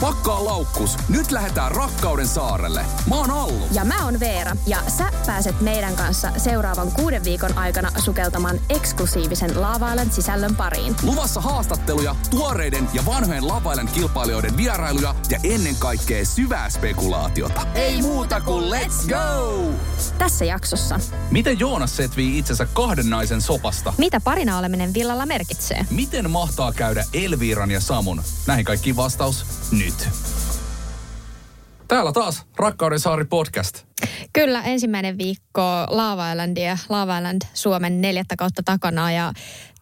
Pakkaa laukkus. Nyt lähdetään rakkauden saarelle. Mä oon Allu. Ja mä oon Veera. Ja sä pääset meidän kanssa seuraavan kuuden viikon aikana sukeltamaan eksklusiivisen Laavailen sisällön pariin. Luvassa haastatteluja, tuoreiden ja vanhojen Lavailen kilpailijoiden vierailuja ja ennen kaikkea syvää spekulaatiota. Ei muuta kuin let's go! Tässä jaksossa. Miten Joonas setvii itsensä kahden naisen sopasta? Mitä parina oleminen villalla merkitsee? Miten mahtaa käydä Elviiran ja Samun? Näihin kaikki vastaus nyt. Täällä taas Rakkauden saari podcast. Kyllä, ensimmäinen viikko Lava Islandia, Lava Island Suomen neljättä kautta takana ja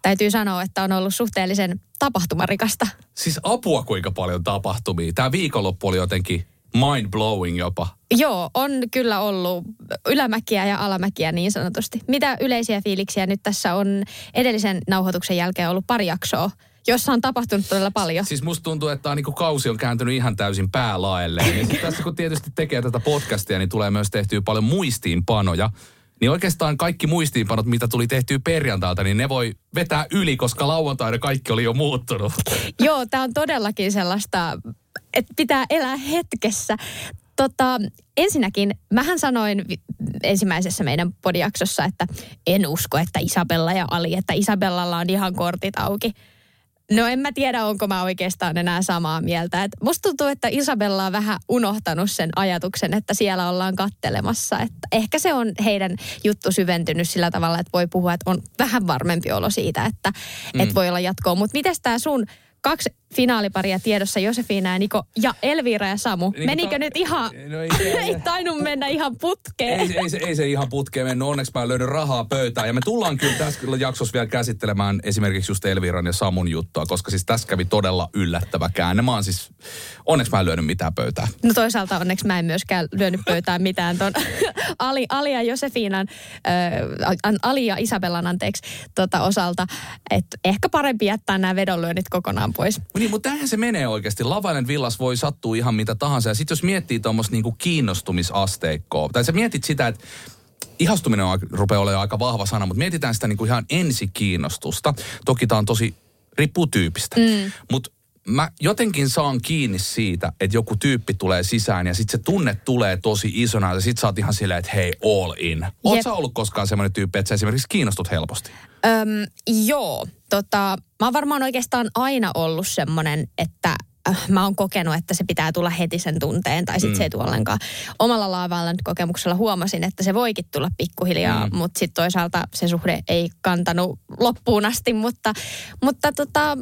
täytyy sanoa, että on ollut suhteellisen tapahtumarikasta. Siis apua kuinka paljon tapahtumia. Tämä viikonloppu oli jotenkin mind blowing jopa. Joo, on kyllä ollut ylämäkiä ja alamäkiä niin sanotusti. Mitä yleisiä fiiliksiä nyt tässä on edellisen nauhoituksen jälkeen ollut pari jaksoa, jossa on tapahtunut todella paljon. Siis musta tuntuu, että niinku kausi on kääntynyt ihan täysin päälaelle. Ja tässä kun tietysti tekee tätä podcastia, niin tulee myös tehtyä paljon muistiinpanoja. Niin oikeastaan kaikki muistiinpanot, mitä tuli tehtyä perjantailta, niin ne voi vetää yli, koska lauantaina kaikki oli jo muuttunut. Joo, tämä on todellakin sellaista, että pitää elää hetkessä. Tota, ensinnäkin, mähän sanoin ensimmäisessä meidän podiaksossa, että en usko, että Isabella ja Ali, että Isabellalla on ihan kortit auki. No en mä tiedä, onko mä oikeastaan enää samaa mieltä. Et musta tuntuu, että Isabella on vähän unohtanut sen ajatuksen, että siellä ollaan kattelemassa. Että ehkä se on heidän juttu syventynyt sillä tavalla, että voi puhua, että on vähän varmempi olo siitä, että mm. et voi olla jatkoa. Mutta miten tämä sun kaksi finaaliparia tiedossa, Josefina ja Niko ja Elvira ja Samu. Niin, Menikö ta- nyt ihan, no ei, ei, ei tainnut mennä ihan putkeen. Ei, ei, se, ei se ihan putkeen mennyt, onneksi mä löydän rahaa pöytään. Ja me tullaan kyllä tässä jaksossa vielä käsittelemään esimerkiksi just Elviran ja Samun juttua, koska siis tässä kävi todella yllättävä käänne. Mä oon siis, onneksi mä en lyönyt mitään pöytää. No toisaalta onneksi mä en myöskään lyönyt pöytään mitään ton Ali, Ali ja Josefinan, äh, Ali ja Isabellan anteeksi, tota osalta. Että ehkä parempi jättää nämä vedonlyönnit kokonaan pois. Niin, mutta tähän se menee oikeasti. Lavainen villas voi sattua ihan mitä tahansa. Ja sitten jos miettii tuommoista niinku kiinnostumisasteikkoa, tai sä mietit sitä, että ihastuminen on, rupeaa olemaan aika vahva sana, mutta mietitään sitä niinku ihan ensikiinnostusta. Toki tämä on tosi, riippuu tyypistä. Mm. Mutta mä jotenkin saan kiinni siitä, että joku tyyppi tulee sisään ja sitten se tunne tulee tosi isona ja sitten sä oot ihan silleen, että hei, all in. Oot sä ollut koskaan semmoinen tyyppi, että sä esimerkiksi kiinnostut helposti? Öm, joo, tota, mä oon varmaan oikeastaan aina ollut semmoinen, että äh, mä oon kokenut, että se pitää tulla heti sen tunteen, tai sitten mm. se ei tule ollenkaan. Omalla laavalla kokemuksella huomasin, että se voikin tulla pikkuhiljaa, mm. mutta sitten toisaalta se suhde ei kantanut loppuun asti, mutta, mutta tota,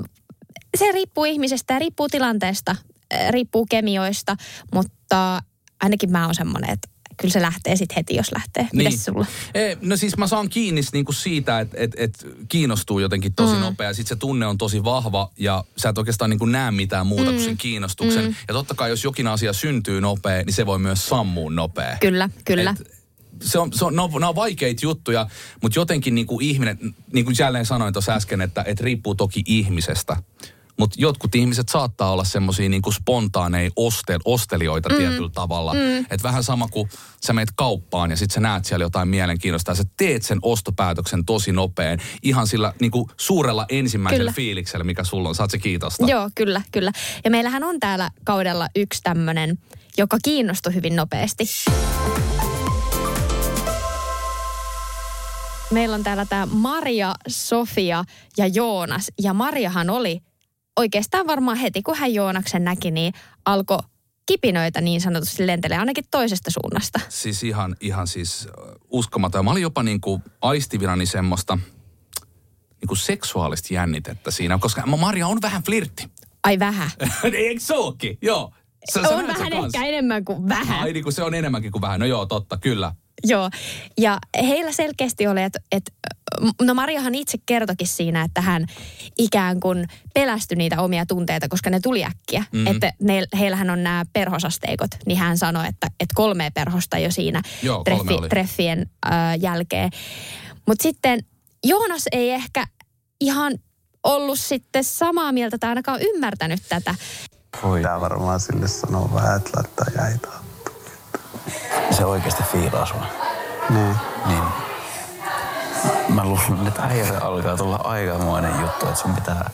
se riippuu ihmisestä ja riippuu tilanteesta, äh, riippuu kemioista, mutta ainakin mä oon semmoinen, että kyllä se lähtee sitten heti, jos lähtee. Niin. Mitäs sulla? E, no siis mä saan kiinni niinku siitä, että et, et kiinnostuu jotenkin tosi mm. nopea. Sitten se tunne on tosi vahva ja sä et oikeastaan niinku näe mitään muuta mm. kuin sen kiinnostuksen. Mm. Ja totta kai jos jokin asia syntyy nopea, niin se voi myös sammua nopea. Kyllä, kyllä. Et, se on, se on, ne, on, ne on vaikeita juttuja, mutta jotenkin niin kuin ihminen, niin kuin jälleen sanoin tuossa äsken, että, että riippuu toki ihmisestä. Mutta jotkut ihmiset saattaa olla semmoisia niinku spontaaneja ostel, ostelijoita mm. tietyllä tavalla. Mm. Että vähän sama kuin sä meet kauppaan ja sitten sä näet siellä jotain mielenkiintoista ja sä teet sen ostopäätöksen tosi nopeen. Ihan sillä niinku suurella ensimmäisellä kyllä. fiiliksellä, mikä sulla on. Saat se kiitosta? Joo, kyllä, kyllä. Ja meillähän on täällä kaudella yksi tämmöinen, joka kiinnostui hyvin nopeasti. Meillä on täällä tämä Maria, Sofia ja Joonas. Ja Mariahan oli oikeastaan varmaan heti, kun hän Joonaksen näki, niin alkoi kipinöitä niin sanotusti lentelee ainakin toisesta suunnasta. Siis ihan, ihan siis uskomaton. Mä olin jopa niin kuin aistivinani semmoista niin kuin seksuaalista jännitettä siinä, koska Maria on vähän flirtti. Ai vähän? Eikö se ookin? Joo. Sä, on sä vähän ehkä enemmän kuin vähän. Ai niin kuin se on enemmänkin kuin vähän. No joo, totta, kyllä. Joo, ja heillä selkeästi oli, että, että no Mariahan itse kertokin siinä, että hän ikään kuin pelästyi niitä omia tunteita, koska ne tuli äkkiä. Mm-hmm. Että ne, heillähän on nämä perhosasteikot, niin hän sanoi, että, että kolme perhosta jo siinä Joo, treffi, treffien äh, jälkeen. Mutta sitten Joonas ei ehkä ihan ollut sitten samaa mieltä tai ainakaan ymmärtänyt tätä. Voi. Tämä varmaan sille sanoo vähän, että laittaa jäitä se oikeasti fiilaa sua. Niin. Niin. Mä luulen, että äijälle alkaa tulla aikamoinen juttu, että sun pitää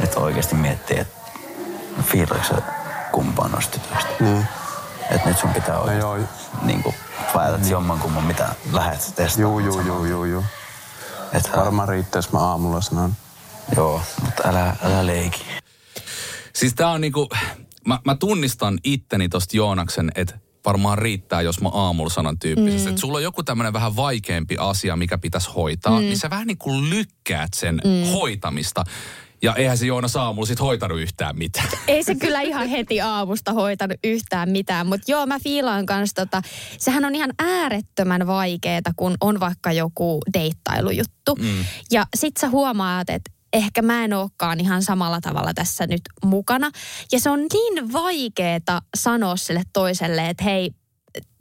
nyt oikeasti miettiä, että fiilaako kumpaan noista tytöistä. Niin. Että nyt sun pitää No oikeasti joo, niin kuin päätät niin. jomman kumman, mitä lähdet testaamaan. juu, juu, juu, juu, juu. Et Varmaan riittää, jos mä aamulla sanon. Joo, mutta älä, älä leiki. Siis tää on niinku, mä, mä tunnistan itteni tosta Joonaksen, että varmaan riittää, jos mä aamulla sanon tyyppisesti. Mm. Että sulla on joku tämmöinen vähän vaikeampi asia, mikä pitäisi hoitaa, mm. niin sä vähän niin kuin lykkäät sen mm. hoitamista. Ja eihän se Joonas aamulla sit hoitanut yhtään mitään. Ei se kyllä ihan heti aamusta hoitanut yhtään mitään, mutta joo, mä fiilaan kanssa tota, sehän on ihan äärettömän vaikeeta, kun on vaikka joku deittailujuttu. Mm. Ja sit sä huomaat, että ehkä mä en olekaan ihan samalla tavalla tässä nyt mukana. Ja se on niin vaikeeta sanoa sille toiselle, että hei,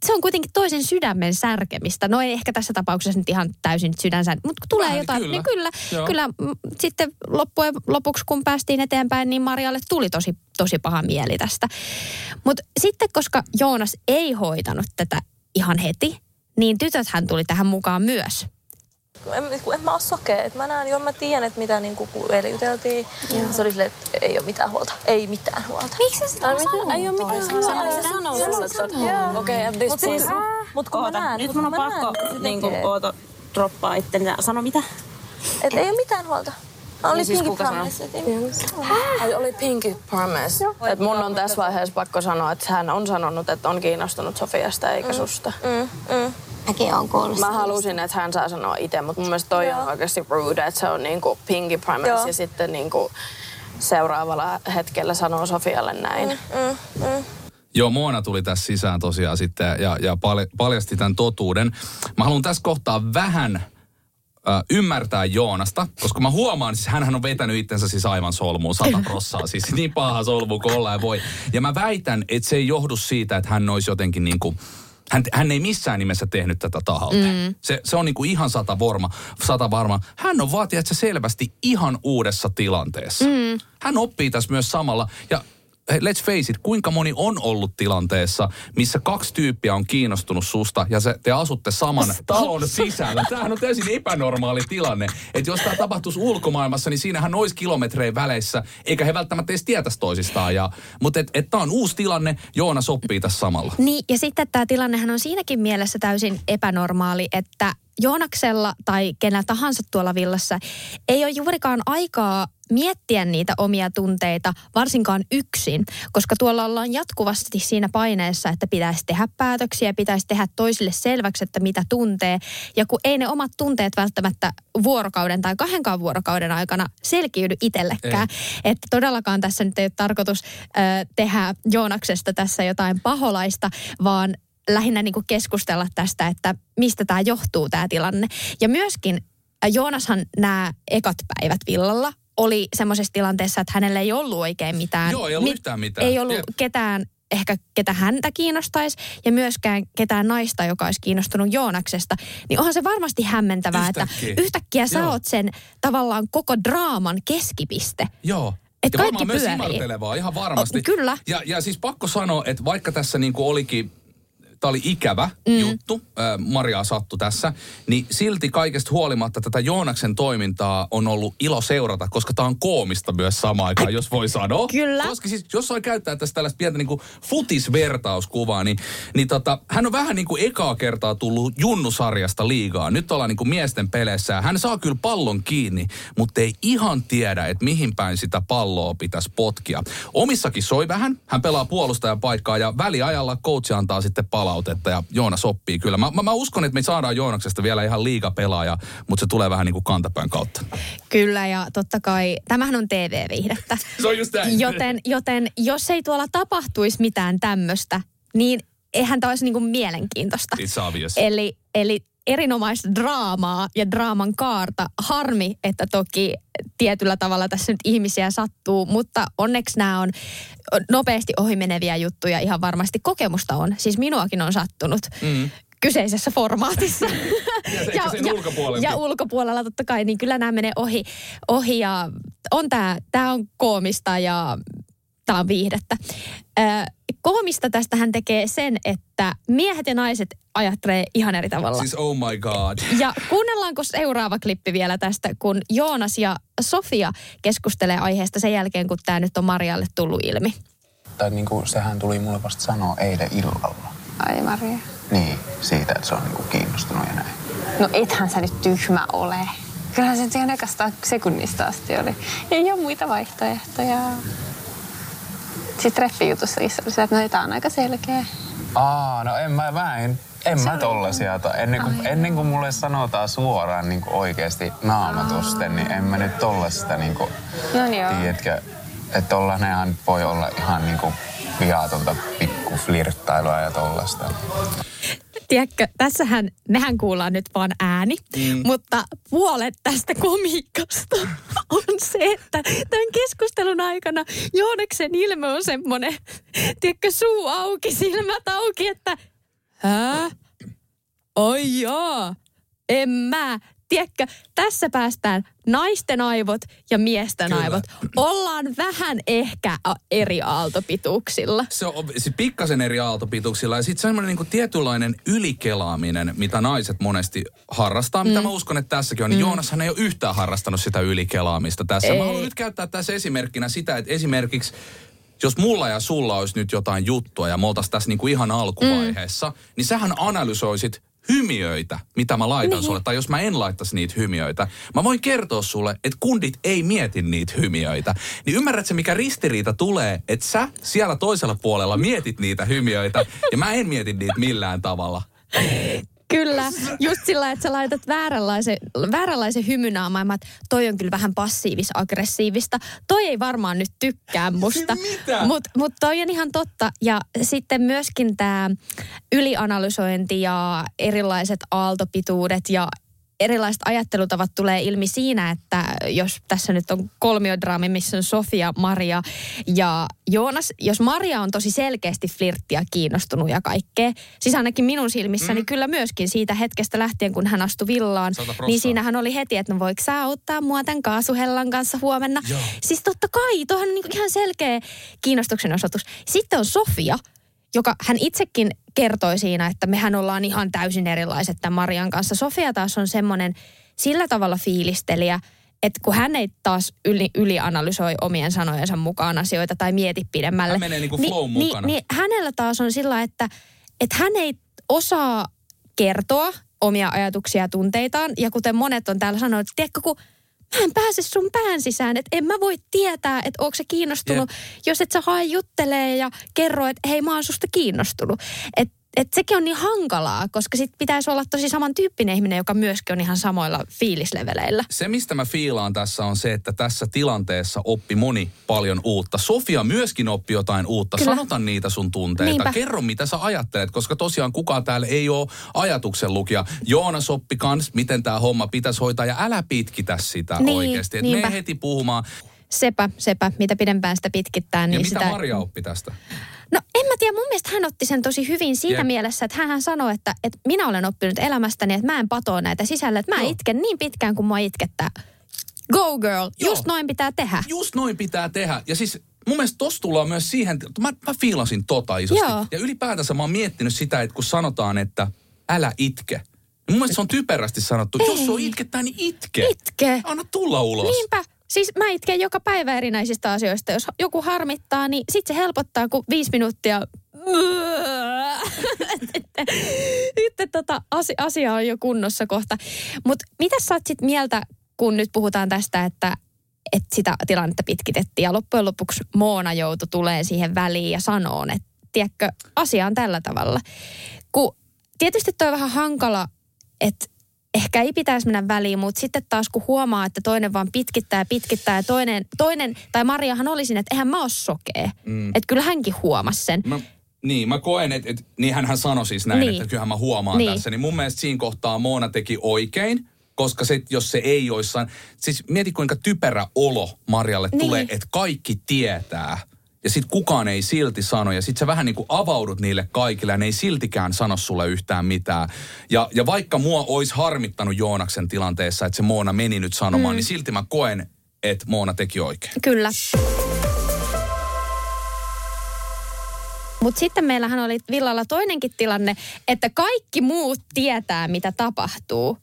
se on kuitenkin toisen sydämen särkemistä. No ei ehkä tässä tapauksessa nyt ihan täysin sydänsä, mutta kun tulee Vähän, jotain, kyllä. niin kyllä, Joo. kyllä mm, sitten loppujen lopuksi, kun päästiin eteenpäin, niin Marialle tuli tosi, tosi paha mieli tästä. Mutta sitten, koska Joonas ei hoitanut tätä ihan heti, niin tytöthän tuli tähän mukaan myös. En, kun en mä oo sokea. Et mä näen, jo mä tiedän, että mitä niin kun eilen juteltiin. Se oli silleen, että ei ole mitään huolta. Ei mitään huolta. Miksi sä sitä sanonut Ei oo mitään huolta. Se sanoo Joo. sulle, että Joo. okei, okay, Mut siis... siis- mut kun mä näen, nyt kun mun on mä näen, pakko niinku, oota, droppaa itteni. Sano mitä? Et ei ole mitään huolta. Mä olin Niin siis Pinky? Promise. Ai oli Pinky Promise. Et mun on tässä vaiheessa pakko sanoa, että hän on sanonut, että on kiinnostunut Sofiasta eikä susta. Mm, mm. Mäkin oon kuullut Mä halusin, että hän saa sanoa itse, mutta mun mielestä toi on oikeasti rude, että se on niinku Pinky Promise Joo. ja sitten niinku seuraavalla hetkellä sanoo Sofialle näin. Mm, mm. Joo, Moona tuli tässä sisään tosiaan sitten ja, ja palj- paljasti tämän totuuden. Mä haluan tässä kohtaa vähän äh, ymmärtää Joonasta, koska mä huomaan, siis hänhän on vetänyt itsensä siis aivan solmuun sata prossaa, siis niin paha solmu kuin ollaan voi. Ja mä väitän, että se ei johdu siitä, että hän olisi jotenkin niin kuin, hän, hän ei missään nimessä tehnyt tätä tahalta. Mm. Se, se on niin kuin ihan sata, vorma, sata varma. Hän on vaatia, että se selvästi ihan uudessa tilanteessa. Mm. Hän oppii tässä myös samalla. Ja let's face it, kuinka moni on ollut tilanteessa, missä kaksi tyyppiä on kiinnostunut susta ja se, te asutte saman talon sisällä. Tämähän on täysin epänormaali tilanne. Että jos tämä tapahtuisi ulkomaailmassa, niin siinähän olisi kilometrein väleissä, eikä he välttämättä edes tietäisi toisistaan. Ja, mutta että et tämä on uusi tilanne, Joona sopii tässä samalla. Niin, ja sitten tämä tilannehan on siinäkin mielessä täysin epänormaali, että Joonaksella tai kenellä tahansa tuolla villassa ei ole juurikaan aikaa miettiä niitä omia tunteita, varsinkaan yksin, koska tuolla ollaan jatkuvasti siinä paineessa, että pitäisi tehdä päätöksiä, pitäisi tehdä toisille selväksi, että mitä tuntee. Ja kun ei ne omat tunteet välttämättä vuorokauden tai kahdenkaan vuorokauden aikana selkiydy itsellekään. Että todellakaan tässä nyt ei ole tarkoitus ö, tehdä Joonaksesta tässä jotain paholaista, vaan lähinnä niin kuin keskustella tästä, että mistä tämä johtuu tämä tilanne. Ja myöskin äh, Joonashan nämä ekat päivät villalla oli semmoisessa tilanteessa, että hänellä ei ollut oikein mitään. Joo, ei ollut yhtään mitään. Ei ollut Jep. ketään ehkä ketä häntä kiinnostaisi ja myöskään ketään naista, joka olisi kiinnostunut Joonaksesta, niin onhan se varmasti hämmentävää, Yhtäkkiä. että yhtäkkiä sä Joo. oot sen tavallaan koko draaman keskipiste. Joo. Et ja kaikki varmaan myös pyörii. imartelevaa, ihan varmasti. O, kyllä. Ja, ja siis pakko sanoa, että vaikka tässä niinku olikin, tämä oli ikävä mm. juttu, Maria sattu tässä, niin silti kaikesta huolimatta tätä Joonaksen toimintaa on ollut ilo seurata, koska tämä on koomista myös samaan aikaan, jos voi sanoa. Kyllä. Koska siis, jos sai käyttää tästä tällaista pientä niinku futisvertauskuvaa, niin, niin tota, hän on vähän niin kuin ekaa kertaa tullut junnusarjasta liigaa. Nyt ollaan niin kuin miesten peleissä. Hän saa kyllä pallon kiinni, mutta ei ihan tiedä, että mihin päin sitä palloa pitäisi potkia. Omissakin soi vähän. Hän pelaa puolustajan paikkaa ja väliajalla coach antaa sitten palautetta ja Joonas oppii kyllä. Mä, mä, mä uskon, että me saadaan Joonaksesta vielä ihan liiga pelaaja, mutta se tulee vähän niin kuin kantapään kautta. Kyllä ja totta kai, tämähän on TV-viihdettä. Se on just näin. Joten, joten jos ei tuolla tapahtuisi mitään tämmöistä, niin eihän tämä olisi niinku mielenkiintoista. It's obvious. Eli, eli erinomaista draamaa ja draaman kaarta. Harmi, että toki tietyllä tavalla tässä nyt ihmisiä sattuu, mutta onneksi nämä on nopeasti ohimeneviä juttuja. Ihan varmasti kokemusta on. Siis minuakin on sattunut. Mm. kyseisessä formaatissa. Ja ehkä sen ulkopuolellakin. Ja ulkopuolella totta kai, niin kyllä nämä menee ohi, ohi ja on tämä, tämä on koomista ja tämä on viihdettä. Ö, koomista tästä hän tekee sen, että miehet ja naiset ajattelee ihan eri tavalla. Siis oh my god. Ja kuunnellaanko seuraava klippi vielä tästä, kun Joonas ja Sofia keskustelee aiheesta sen jälkeen, kun tämä nyt on Marialle tullut ilmi. tai niinku, sehän tuli mulle vasta sanoa eilen illalla. Ai Maria. Niin, siitä, että se on niinku kiinnostunut ja näin. No ethän sä nyt tyhmä ole. Kyllähän se ihan ekasta sekunnista asti oli. Ei ole muita vaihtoehtoja. Sitten treffijutussa se, että no tää on aika selkeä. Aa, no en mä, mä en, en mä tollasia. Ennen kuin, ennen kuin mulle sanotaan suoraan niin kuin oikeasti naamatusten, niin en mä nyt tollaista niin kuin, No niin tiedätkö, että tollanenhan voi olla ihan niin kuin viatonta pikku flirttailua ja tollasta. Tiedätkö, tässähän, mehän kuullaan nyt vaan ääni, mm. mutta puolet tästä komiikasta on se, että tämän keskustelun aikana Jooneksen ilme on semmoinen, tiedätkö, suu auki, silmät auki, että hää? Ai jaa, en mä. Tiedätkö, tässä päästään naisten aivot ja miesten Kyllä. aivot. Ollaan vähän ehkä eri aaltopituuksilla. Se on siis pikkasen eri aaltopituuksilla ja sitten semmoinen niinku tietynlainen ylikelaaminen, mitä naiset monesti harrastaa, mitä mä uskon, että tässäkin on. Niin Joonashan ei ole yhtään harrastanut sitä ylikelaamista tässä. Mä Ei. haluan nyt käyttää tässä esimerkkinä sitä, että esimerkiksi jos mulla ja sulla olisi nyt jotain juttua ja me oltaisiin tässä niinku ihan alkuvaiheessa, mm. niin sähän analysoisit hymiöitä, mitä mä laitan niin. sulle, tai jos mä en laittaisi niitä hymiöitä. Mä voin kertoa sulle, että kundit ei mieti niitä hymiöitä. Niin ymmärrätkö, mikä ristiriita tulee, että sä siellä toisella puolella mietit niitä hymiöitä, ja mä en mieti niitä millään tavalla. Kyllä, just sillä, että sä laitat vääränlaisen, vääränlaisen hymynaamaan, että toi on kyllä vähän passiivis-aggressiivista. Toi ei varmaan nyt tykkää musta. Mutta mut toi on ihan totta. Ja sitten myöskin tämä ylianalysointi ja erilaiset aaltopituudet ja erilaiset ajattelutavat tulee ilmi siinä, että jos tässä nyt on kolmiodraami, missä on Sofia, Maria ja Joonas. Jos Maria on tosi selkeästi flirttiä, kiinnostunut ja kaikkea, siis ainakin minun silmissäni mm. kyllä myöskin siitä hetkestä lähtien, kun hän astui villaan, niin siinähän oli heti, että no voiko sä auttaa mua tämän kaasuhellan kanssa huomenna. Joo. Siis totta kai, tuohan on niinku ihan selkeä kiinnostuksen osoitus. Sitten on Sofia, joka hän itsekin kertoi siinä, että mehän ollaan ihan täysin erilaiset tämän Marian kanssa. Sofia taas on semmoinen sillä tavalla fiilistelijä, että kun hän ei taas yli, ylianalysoi omien sanojensa mukaan asioita tai mieti pidemmälle. Hän menee niinku flown niin, mukana. Niin, niin hänellä taas on sillä, että, että hän ei osaa kertoa omia ajatuksia ja tunteitaan. Ja kuten monet on täällä sanonut, että tiedätkö, kun mä en pääse sun pään sisään, että en mä voi tietää, että onko se kiinnostunut, jos et sä hae juttelee ja kerro, että hei mä oon susta kiinnostunut. Että et sekin on niin hankalaa, koska sit pitäisi olla tosi samantyyppinen ihminen, joka myöskin on ihan samoilla fiilisleveleillä. Se, mistä mä fiilaan tässä on se, että tässä tilanteessa oppi moni paljon uutta. Sofia myöskin oppi jotain uutta. Kyllä. Sanota niitä sun tunteita. Niinpä. Kerro, mitä sä ajattelet, koska tosiaan kukaan täällä ei ole ajatuksen lukija. Joonas oppi kans, miten tämä homma pitäisi hoitaa ja älä pitkitä sitä Niin, oikeasti. Et niinpä. me heti puhumaan. Sepä, sepä, mitä pidempään sitä pitkittää, niin Ja sitä... mitä Maria oppi tästä? No en mä tiedä, mun mielestä hän otti sen tosi hyvin siinä Jep. mielessä, että hän sanoi, että, että minä olen oppinut elämästäni, että mä en patoa näitä sisällä, että mä Joo. itken niin pitkään kuin mua itkettää. Go girl, Joo. just noin pitää tehdä. Just noin pitää tehdä. Ja siis mun mielestä tossa tullaan myös siihen, että mä, mä fiilasin tota isosti. Joo. Ja ylipäätänsä mä oon miettinyt sitä, että kun sanotaan, että älä itke. Niin mun mielestä se on typerästi sanottu. Jos Ei. on itkettää, niin itke. Itke. Anna tulla ulos. Niinpä. Siis mä itken joka päivä erinäisistä asioista. Jos joku harmittaa, niin sit se helpottaa, kun viisi minuuttia... Sitten tota, asia, asia on jo kunnossa kohta. Mutta mitä sä oot sit mieltä, kun nyt puhutaan tästä, että, että sitä tilannetta pitkitettiin ja loppujen lopuksi Moona joutui tulee siihen väliin ja sanoo, että tiedätkö, asia on tällä tavalla. Kun tietysti toi on vähän hankala, että ehkä ei pitäisi mennä väliin, mutta sitten taas kun huomaa, että toinen vaan pitkittää ja pitkittää ja toinen, toinen tai Mariahan oli siinä, että eihän mä oo sokea. Mm. Että kyllä hänkin huomasi sen. Mä, niin, mä koen, että et, niin hän sanoi siis näin, Niin. että kyllähän mä huomaan Niin. tässä. Niin mun mielestä siinä kohtaa Moona teki oikein, koska se, jos se ei olisi... san- Siis mieti kuinka typerä olo Marjalle Niin. tulee, että kaikki tietää. Ja sit kukaan ei silti sano. Ja sit sä vähän niin kuin avaudut niille kaikille ja ne ei siltikään sano sulle yhtään mitään. Ja, ja vaikka mua olisi harmittanut Joonaksen tilanteessa, että se Moona meni nyt sanomaan, mm. niin silti mä koen, että Moona teki oikein. Kyllä. Mutta sitten meillähän oli villalla toinenkin tilanne, että kaikki muut tietää, mitä tapahtuu.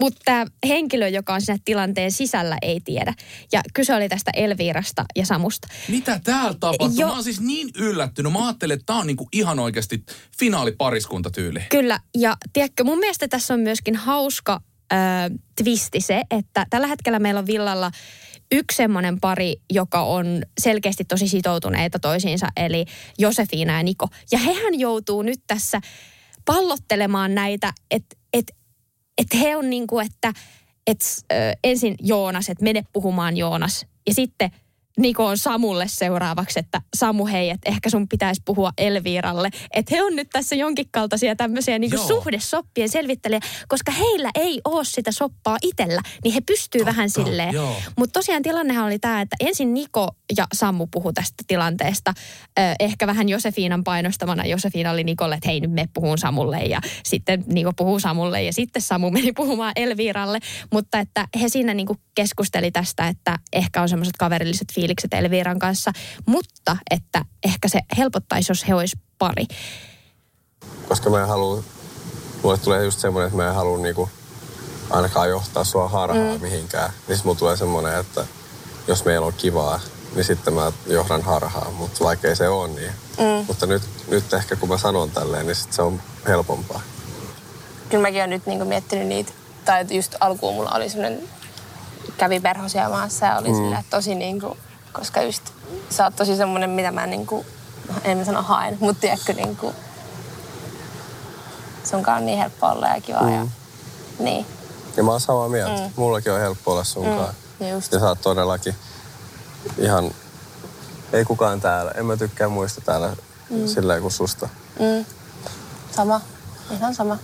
Mutta tämä henkilö, joka on siinä tilanteen sisällä, ei tiedä. Ja kyse oli tästä Elviirasta ja Samusta. Mitä täällä tapahtuu? Jo- Mä oon siis niin yllättynyt. Mä ajattelin, että tää on niinku ihan oikeasti finaalipariskuntatyyli. Kyllä, ja tiedätkö, mun mielestä tässä on myöskin hauska äh, twisti se, että tällä hetkellä meillä on villalla yksi semmoinen pari, joka on selkeästi tosi sitoutuneita toisiinsa, eli Josefina ja Niko. Ja hehän joutuu nyt tässä pallottelemaan näitä, että et, et he on niin kuin, että et, ö, ensin Joonas, että mene puhumaan Joonas. Ja sitten Niko on Samulle seuraavaksi, että Samu hei, että ehkä sun pitäisi puhua Elviiralle. Että he on nyt tässä jonkin kaltaisia tämmöisiä niin Joo. suhdesoppien selvittelijä, koska heillä ei ole sitä soppaa itellä, niin he pystyy vähän silleen. Mutta tosiaan tilannehan oli tämä, että ensin Niko ja Sammu puhu tästä tilanteesta. Ehkä vähän Josefiinan painostamana. Josefiina oli Nikolle, että hei nyt me puhun Samulle. Ja sitten Niko puhuu Samulle ja sitten Samu meni puhumaan Elviiralle. Mutta että he siinä niinku keskusteli tästä, että ehkä on semmoiset kaverilliset fiilikset Elviiran kanssa. Mutta että ehkä se helpottaisi, jos he olisi pari. koska mä en halua, mulle tulee just semmoinen, että mä en halua niinku ainakaan johtaa sua harhaan mm. mihinkään. Niin sit mulla tulee semmoinen, että jos meillä on kivaa, niin sitten mä johdan harhaan. Mutta vaikka ei se ole niin. Mm. Mutta nyt, nyt ehkä kun mä sanon tälleen, niin sit se on helpompaa. Kyllä mäkin olen nyt niinku miettinyt niitä, tai just alkuun mulla oli semmoinen, kävi perhosia maassa ja oli mm. sillä, että tosi niinku, koska just sä oot tosi semmoinen, mitä mä niinku, en mä sano haen, mutta tiedätkö niinku, sunkaan on niin helppo olla ja kiva mm. ja niin. Ja mä oon samaa mieltä. Mm. Mullakin on helppo olla sunkaan. Mm, just. Ja sä oot todellakin ihan... Ei kukaan täällä. En mä tykkää muista täällä mm. sillä kuin susta. Mm. Sama, ihan sama.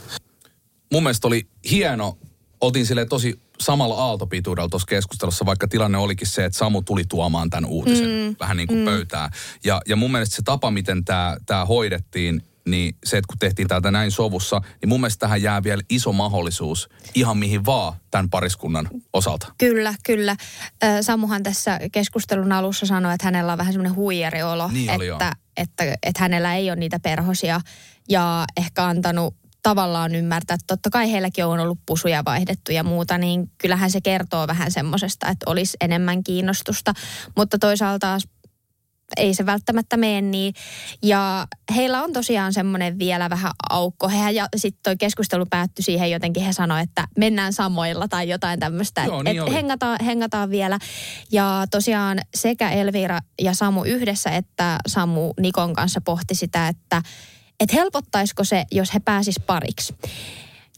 mun mielestä oli hieno, oltiin sille tosi samalla aaltopituudella tuossa keskustelussa, vaikka tilanne olikin se, että Samu tuli tuomaan tämän uutisen mm. vähän niin kuin mm. pöytään. Ja, ja mun mielestä se tapa, miten tämä tämä hoidettiin, niin se, että kun tehtiin täältä näin sovussa, niin mun mielestä tähän jää vielä iso mahdollisuus ihan mihin vaan tämän pariskunnan osalta. Kyllä, kyllä. Samuhan tässä keskustelun alussa sanoi, että hänellä on vähän semmoinen huijariolo, Niin oli, että, että, että hänellä ei ole niitä perhosia ja ehkä antanut tavallaan ymmärtää, että totta kai heilläkin on ollut pusuja vaihdettu ja muuta, niin kyllähän se kertoo vähän semmoisesta, että olisi enemmän kiinnostusta. Mutta toisaalta ei se välttämättä mene niin. Ja heillä on tosiaan semmoinen vielä vähän aukko. Hehän ja sitten toi keskustelu päättyi siihen jotenkin, he sanoivat, että mennään samoilla tai jotain tämmöistä. Joo, niin et hengataan, hengataan vielä. Ja tosiaan sekä Elvira ja Samu yhdessä, että Samu Nikon kanssa pohti sitä, että et helpottaisiko se, jos he pääsis pariksi.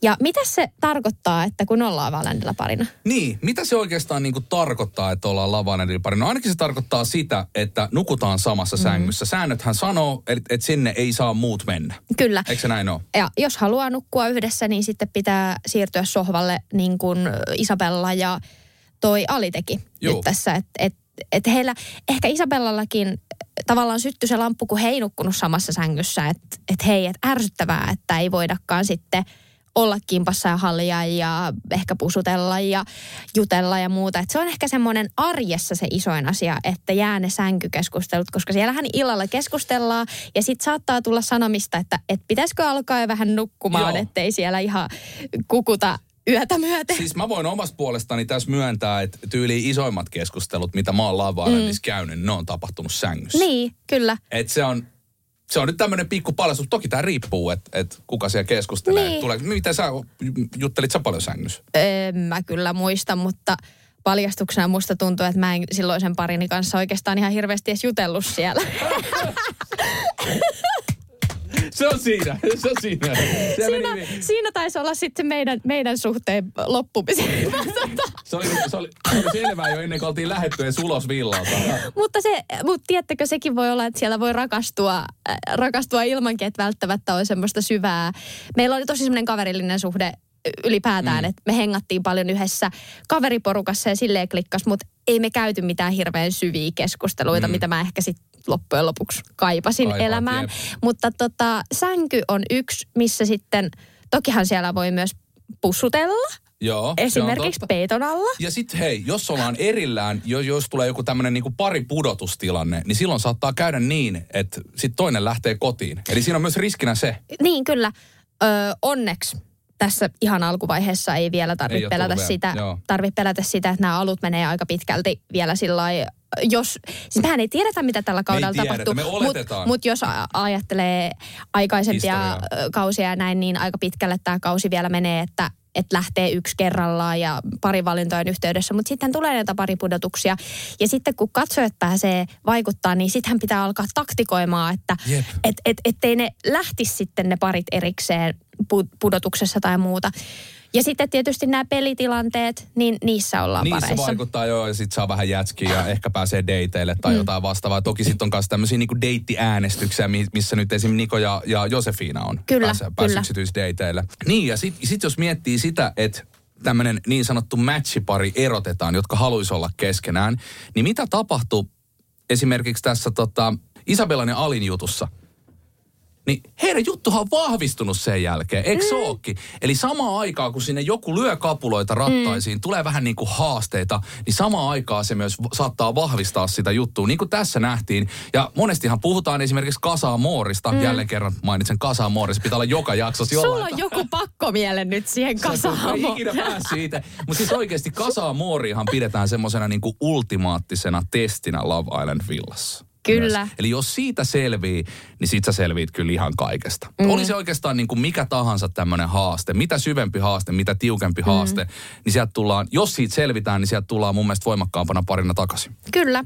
Ja mitä se tarkoittaa, että kun ollaan Valandilla parina? Niin, mitä se oikeastaan niin kuin tarkoittaa, että ollaan Lavanedin pari? No ainakin se tarkoittaa sitä, että nukutaan samassa mm. sängyssä. Säännöthän sanoo, että että sinne ei saa muut mennä. Kyllä. Eikö se näin ole? Ja jos haluaa nukkua yhdessä, niin sitten pitää siirtyä sohvalle niin kuin Isabella ja toi Ali teki Juu. nyt tässä. Että et, et heillä, ehkä Isabellallakin tavallaan syttyi se lamppu, kun he ei nukkunut samassa sängyssä. Että et hei, että ärsyttävää, että ei voidakaan sitten olla kimpassa ja hallia ja ehkä pusutella ja jutella ja muuta. Et se on ehkä semmoinen arjessa se isoin asia, että jää ne sänkykeskustelut, koska siellähän illalla keskustellaan ja sitten saattaa tulla sanomista, että et pitäisikö alkaa jo vähän nukkumaan, Joo. ettei siellä ihan kukuta yötä myöten. Siis mä voin omasta puolestani tässä myöntää, että tyyli isoimmat keskustelut, mitä mä oon Lavanedissa mm. käynyt, ne on tapahtunut sängyssä. Niin, kyllä. Et se on, se on nyt tämmöinen pikku paljastus. Toki tämä riippuu, että et kuka siellä keskustelee. Niin. Tulee, miten sä juttelit sä paljon sängyssä? En mä kyllä muista, mutta paljastuksena musta tuntuu, että mä en silloisen parini kanssa oikeastaan ihan hirveästi edes jutellut siellä. Se on siinä, se on siinä. Se, siinä, meni, siinä taisi olla sitten meidän, meidän suhteen loppumisen. se, oli, se, oli, se oli selvää jo ennen kuin oltiin lähetty edes ulos villalta. mutta, se, mutta tiedättekö, sekin voi olla, että siellä voi rakastua, äh, rakastua ilmankin, että välttämättä on semmoista syvää. Meillä oli tosi semmoinen kaverillinen suhde ylipäätään, mm. että me hengattiin paljon yhdessä kaveriporukassa ja silleen klikkas, mutta ei me käyty mitään hirveän syviä keskusteluita, mm. mitä mä ehkä sitten loppujen lopuksi kaipasin Kaipaat, elämään. jep. Mutta tota, sänky on yksi, missä sitten, tokihan siellä voi myös pussutella, Joo, esimerkiksi peiton alla. Ja sitten hei, jos ollaan erillään, jos, jos tulee joku tämmöinen niinku pari pudotustilanne, niin silloin saattaa käydä niin, että sitten toinen lähtee kotiin. Eli siinä on myös riskinä se. Niin, kyllä. Ö, onneksi tässä ihan alkuvaiheessa ei vielä tarvitse pelätä vielä, sitä, tarvitse pelätä sitä, että nämä alut menee aika pitkälti vielä sillä lailla, jos, siis mehän ei tiedetä, mitä tällä kaudella tiedetä, tapahtuu. Mutta mut jos ajattelee aikaisempia Historiaa. ö, kausia ja näin, niin aika pitkälle tämä kausi vielä menee, että että lähtee yksi kerrallaan ja pari valintojen yhteydessä, mutta sitten tulee näitä pari pudotuksia. Ja sitten kun katsojat pääsee vaikuttaa, niin sittenhän pitää alkaa taktikoimaan, että et, et, ettei ne lähtisi sitten ne parit erikseen pu- pudotuksessa tai muuta. Ja sitten tietysti nämä pelitilanteet, niin niissä ollaan Niissä pareissa. vaikuttaa joo, ja sit saa vähän jätskiä ja ehkä pääsee dateille tai mm. jotain vastaavaa. Toki sitten on myös tämmöisiä niinku deittiäänestyksiä, mi- missä nyt esim. Niko ja, ja Josefina on Kyllä, päässyt pääs kyllä. yksityisdateille. Niin, ja sitten sit jos miettii sitä, että tämmöinen niin sanottu matchipari erotetaan, jotka haluaisi olla keskenään, niin mitä tapahtuu esimerkiksi tässä tota, Isabellan ja Alin jutussa? Niin heidän juttuhan on vahvistunut sen jälkeen, eikö mm. ookin? Eli samaan aikaan, kun sinne joku lyö kapuloita rattaisiin, mm. tulee vähän niin kuin haasteita, niin samaan aikaan se myös saattaa vahvistaa sitä juttua, niin kuin tässä nähtiin. Ja monestihan puhutaan esimerkiksi Kasa Moorista, mm. jälleen kerran mainitsen Kasa Moorista, pitää olla joka jaksossa Sulla jollain on joku pakkomiele nyt siihen ikinä pääse siitä. Mutta siis oikeasti Kasa Moorihan pidetään semmoisena niinku ultimaattisena testinä Love Island villassa. Kyllä. Myös. Eli jos siitä selvii, niin sit sä selviit kyllä ihan kaikesta. Mm. Oli se oikeastaan niin kuin mikä tahansa tämmöinen haaste, mitä syvempi haaste, mitä tiukempi mm. haaste, niin sieltä tullaan, jos siitä selvitään, niin sieltä tullaan mun mielestä voimakkaampana parina takaisin. Kyllä.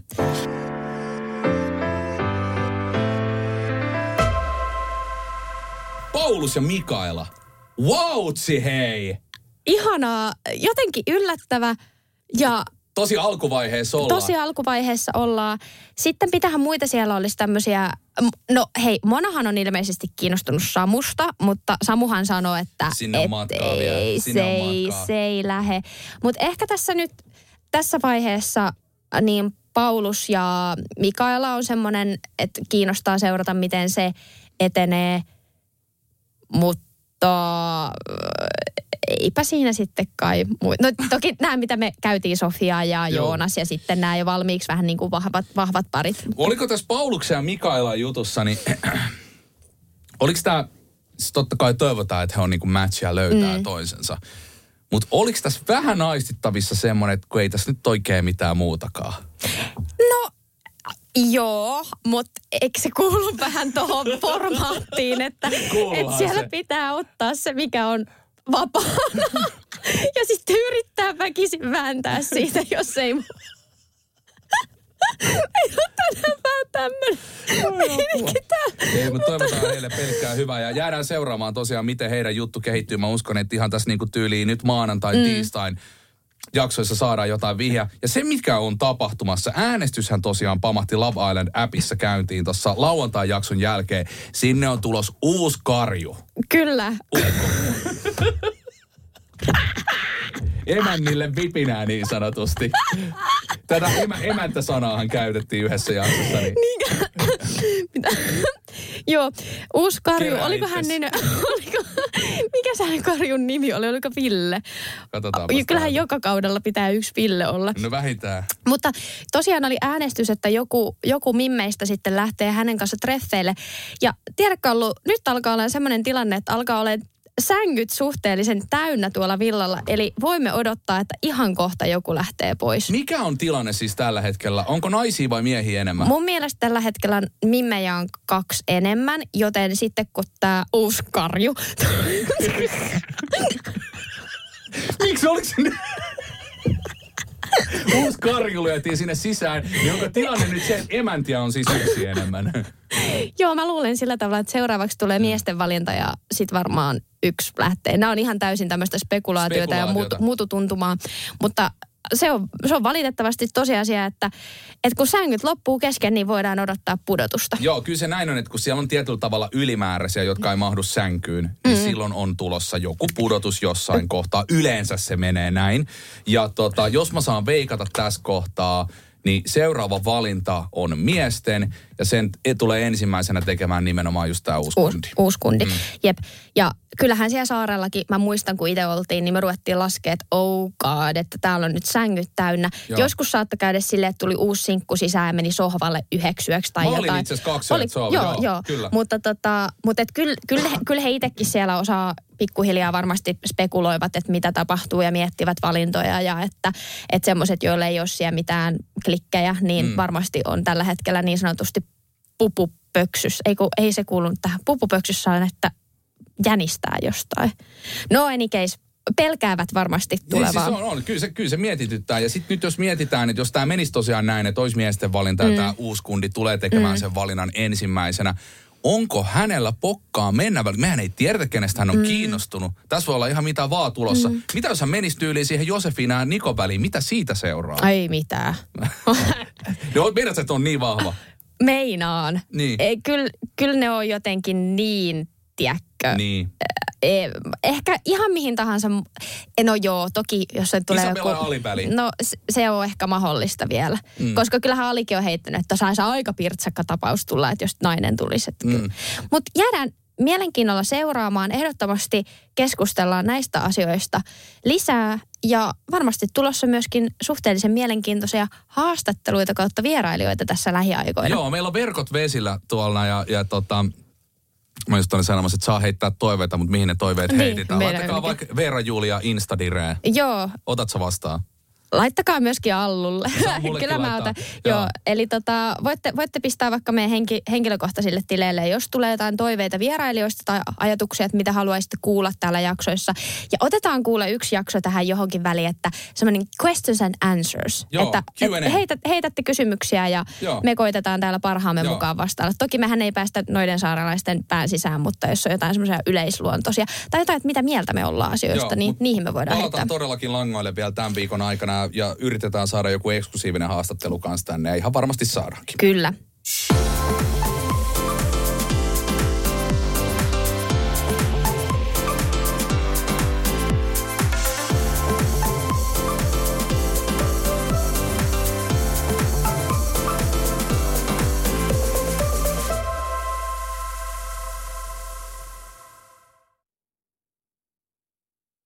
Paulus ja Mikaela. Wautsi hei! Ihanaa, jotenkin yllättävä ja Tosi alkuvaiheessa ollaan. tosi alkuvaiheessa ollaan. Sitten pitähän muita siellä olisi tämmöisiä, no hei, Monahan on ilmeisesti kiinnostunut Samusta, mutta Samuhan sanoi, että Sinne on et matkaa vielä, ei, sinne se, on ei, matkaa. se ei lähe. Mutta ehkä tässä nyt, tässä vaiheessa niin Paulus ja Mikaela on semmoinen, että kiinnostaa seurata, miten se etenee. Mutta eipä siinä sitten kai muu. No toki nämä, mitä me käytiin, Sofia ja Joo. Joonas ja sitten nämä jo valmiiksi vähän niin kuin vahvat, vahvat parit. Oliko tässä Pauluksen ja Mikaelan jutussa, niin oliko tämä, siis totta kai toivotaan, että he on niinku match ja löytää mm. toisensa. Mutta oliko tässä vähän aistittavissa semmoinen, että kun ei tässä nyt oikein mitään muutakaan? No Joo, mutta eikö se kuulu vähän tuohon formaattiin, että, Kuuluuhan että siellä se. pitää ottaa se, mikä on vapaana. Ja sitten yrittää väkisin vääntää siitä, jos ei... Ei ole tänään vähän tämmöinen. Ei, mutta toivotaan heille pelkkää hyvää ja jäädään seuraamaan tosiaan, miten heidän juttu kehittyy. Mä uskon, että ihan tässä niinku tyyliin nyt maanantai, mm. tiistain jaksoissa saadaan jotain vihjaa. Ja se, mikä on tapahtumassa, äänestyshän tosiaan pamahti Love Island-appissa käyntiin tuossa lauantai-jakson jälkeen. Sinne on tulos uusi karju. Kyllä. Emännille vipinää niin sanotusti. Tätä emä, emäntä-sanaahan käytettiin yhdessä jaksossa. Niin. Mitä? Joo, uusi Karju. Kerää Oliko hän niin, oliko, mikä se hänen Karjun nimi oli? Oliko Ville? Katsotaan. Kyllähän joka kaudella pitää yksi Ville olla. No vähintään. Mutta tosiaan oli äänestys, että joku, joku mimmeistä sitten lähtee hänen kanssa treffeille. Ja tiedätkö ollut, nyt alkaa olla semmoinen tilanne, että alkaa olla sängyt suhteellisen täynnä tuolla villalla. Eli voimme odottaa, että ihan kohta joku lähtee pois. Mikä on tilanne siis tällä hetkellä? Onko naisia vai miehiä enemmän? Mun mielestä tällä hetkellä mimmejä on kaksi enemmän, joten sitten kun tämä uusi karju... Miksi oliko se? Uusi karju lyötiin sinne sisään, jonka tilanne nyt se, että emäntiä on siis yksi enemmän. Joo, mä luulen sillä tavalla, että seuraavaksi tulee miesten valinta ja sit varmaan yksi lähtee. Nämä on ihan täysin tämmöistä spekulaatiota, ja Spekulaatiota. muut, mututuntumaa, mutta se on, se on valitettavasti tosiasia, että, että kun sängyt loppuu kesken, niin voidaan odottaa pudotusta. Joo, kyllä se näin on, että kun siellä on tietyllä tavalla ylimääräisiä, jotka ei mahdu sänkyyn, niin mm. silloin on tulossa joku pudotus jossain kohtaa. Yleensä se menee näin. Ja tota, jos mä saan veikata tässä kohtaa, niin seuraava valinta on miesten, ja sen e- tulee ensimmäisenä tekemään nimenomaan just tämä uusi Uus, kundi. uusi kundi. Mm. Jep. Ja kyllähän siellä saarellakin, mä muistan kun itse oltiin, niin me ruvettiin laskea, että oh god, että täällä on nyt sängyt täynnä. Joo. Joskus saattoi käydä silleen, että tuli uusi sinkku sisään ja meni sohvalle yhdeksi yöksi tai Mä olin jotain. itse asiassa kaksi sohvalla, joo, joo, joo. kyllä. Mutta tota, mutta et kyllä, kyllä, he, kyllä he itsekin siellä osaa pikkuhiljaa varmasti spekuloivat, että mitä tapahtuu ja miettivät valintoja ja että, että semmoiset, joille ei ole siellä mitään klikkejä, niin mm. varmasti on tällä hetkellä niin sanotusti pupupöksys. Ei, kun, ei se kuulu tähän. Pupupöksyssä on, että jänistää jostain. No any case, pelkäävät varmasti tulevaa. Niin, siis on, on. Kyllä, se, kyllä se mietityttää. Ja sitten nyt jos mietitään, että jos tämä menisi tosiaan näin, että olisi miesten valinta mm. ja tämä uusi kundi tulee tekemään mm. sen valinnan ensimmäisenä, onko hänellä pokkaa mennä väliin? Mehän ei tiedetä, kenestä hän on mm. kiinnostunut. Tässä voi olla ihan mitä vaan tulossa. Mm. Mitä jos hän menisi tyyliin siihen Josefina ja Nikon väliin? Mitä siitä seuraa? Ei mitään. no, meidät, että on niin vahva. Meinaan. Niin. Ei, kyllä, kyllä ne on jotenkin niin, tiedätkö, Niin. eh, ehkä ihan mihin tahansa, no joo, toki jos se tulee aliväli. No se on ehkä mahdollista vielä, Mm. mm. koska kyllähän Alikin on heittänyt, että saisi aika pirtsakka tapaus tulla, että jos nainen tulisi. Mm. Mutta jäädään mielenkiinnolla seuraamaan, ehdottomasti keskustellaan näistä asioista lisää ja varmasti tulossa myöskin suhteellisen mielenkiintoisia haastatteluita kautta vierailijoita tässä lähiaikoina. Joo, meillä on verkot vesillä tuolla ja, ja tota, mä just olin sanomassa, että saa heittää toiveita, mutta mihin ne toiveet Niin, heitetään. Laittakaa vaikka Veera Julia Instadireen. Joo, Otatko vastaan? Laittakaa myöskin Allulle. Kyllä mä otan. Joo. Joo. Eli tota, voitte, voitte pistää vaikka meidän henki, henkilökohtaisille tileille, jos tulee jotain toiveita vierailijoista tai ajatuksia, että mitä haluaisitte kuulla täällä jaksoissa. Ja otetaan kuule yksi jakso tähän johonkin väliin, että semmoinen questions and answers. Joo, että Q&A. että heität, heitätte kysymyksiä ja Joo. me koitetaan täällä parhaamme Joo. mukaan vastailla. Toki mehän ei päästä noiden saarelaisten pään sisään, mutta jos on jotain semmoisia yleisluontoisia tai jotain, että mitä mieltä me ollaan asioista, Joo, niin niihin me voidaan heittää. todellakin langoille vielä tämän viikon aikana ja yritetään saada joku eksklusiivinen haastattelu kanssa tänne ja ihan varmasti saadaankin. Kyllä.